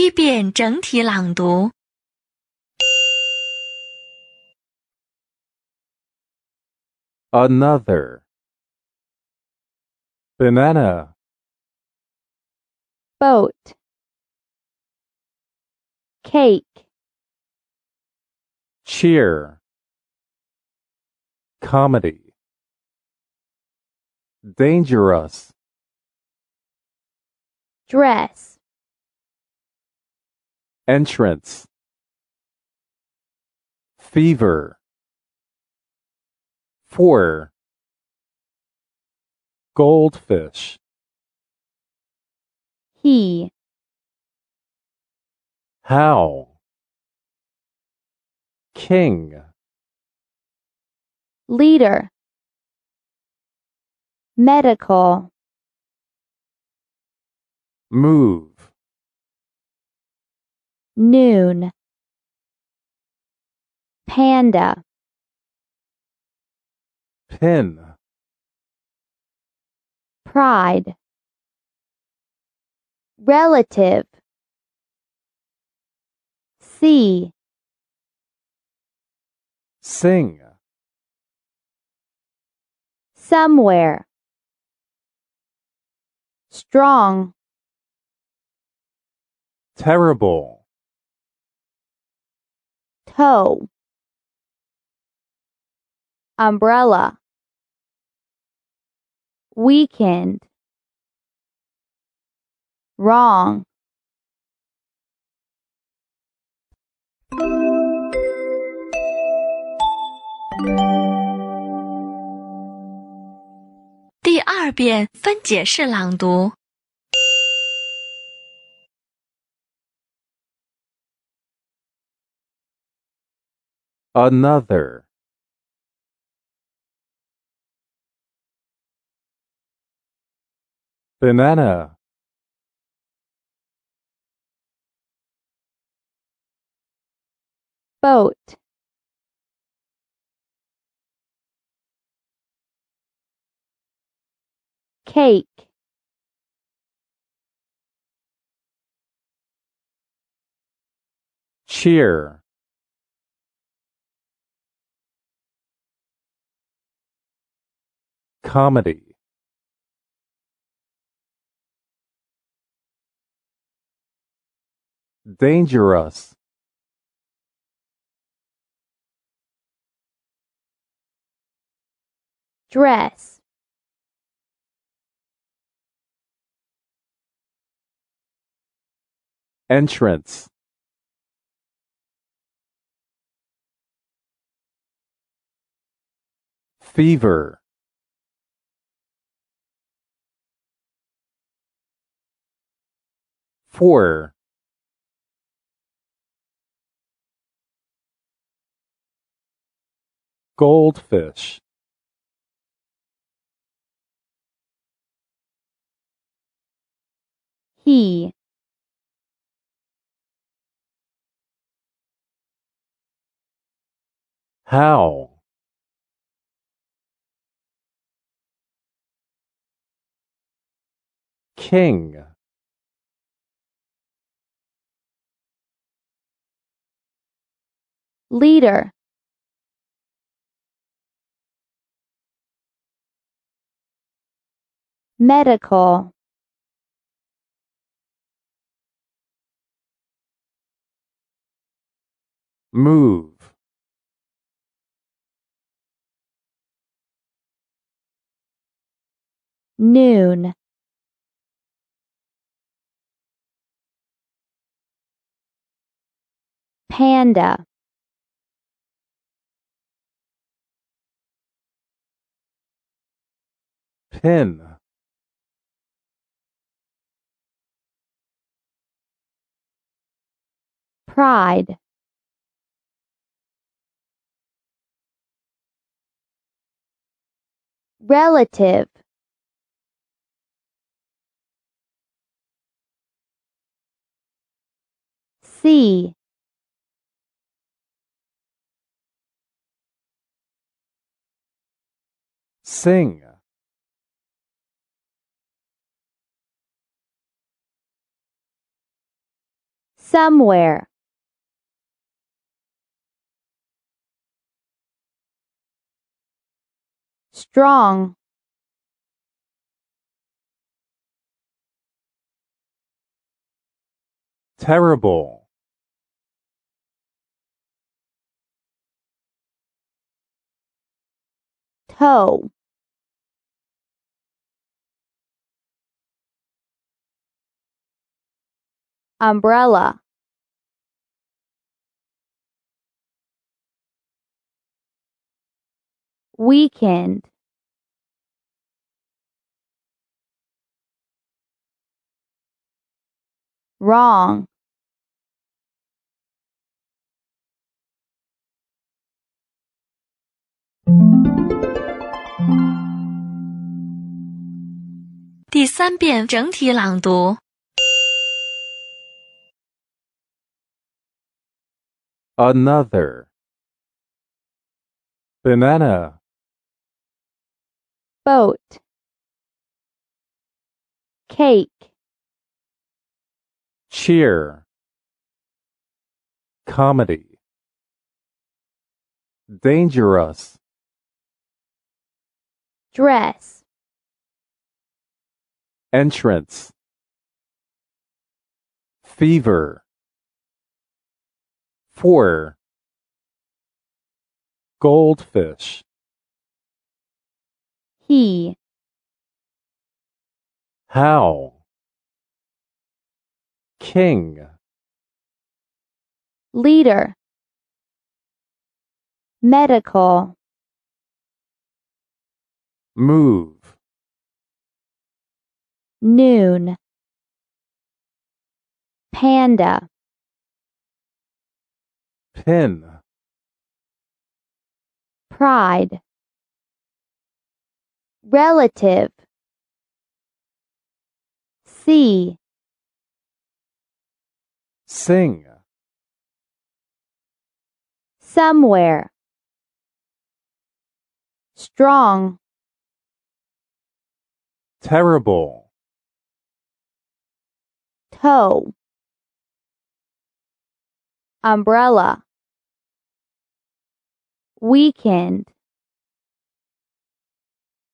第一遍整体朗读。 another banana boat, cake, cheer comedy dangerous dress, entrance. Fever. Four. Goldfish. He, how. King. Leader, medical, move noon, panda, pin pride, relative, see, sing. Somewhere, strong, terrible toe, umbrella, weekend, wrong. 第二遍分解式朗读。 Another. Banana. Boat, cake, cheer comedy. Dangerous. Dress, entrance. Fever for goldfish. He, how? King leader, medical, move. Noon, panda, pin pride, relative, see, sing somewhere, strong, terrible, toe, umbrella, weekend wrong. Another. Banana boat, cake, cheer, comedy, dangerous, dress, entrance, fever, four. Goldfish, he, how, king, leader, medical, move, noon, panda, pin, pride, relative, see, sing, somewhere, strong, terrible, toe, umbrella, weekend,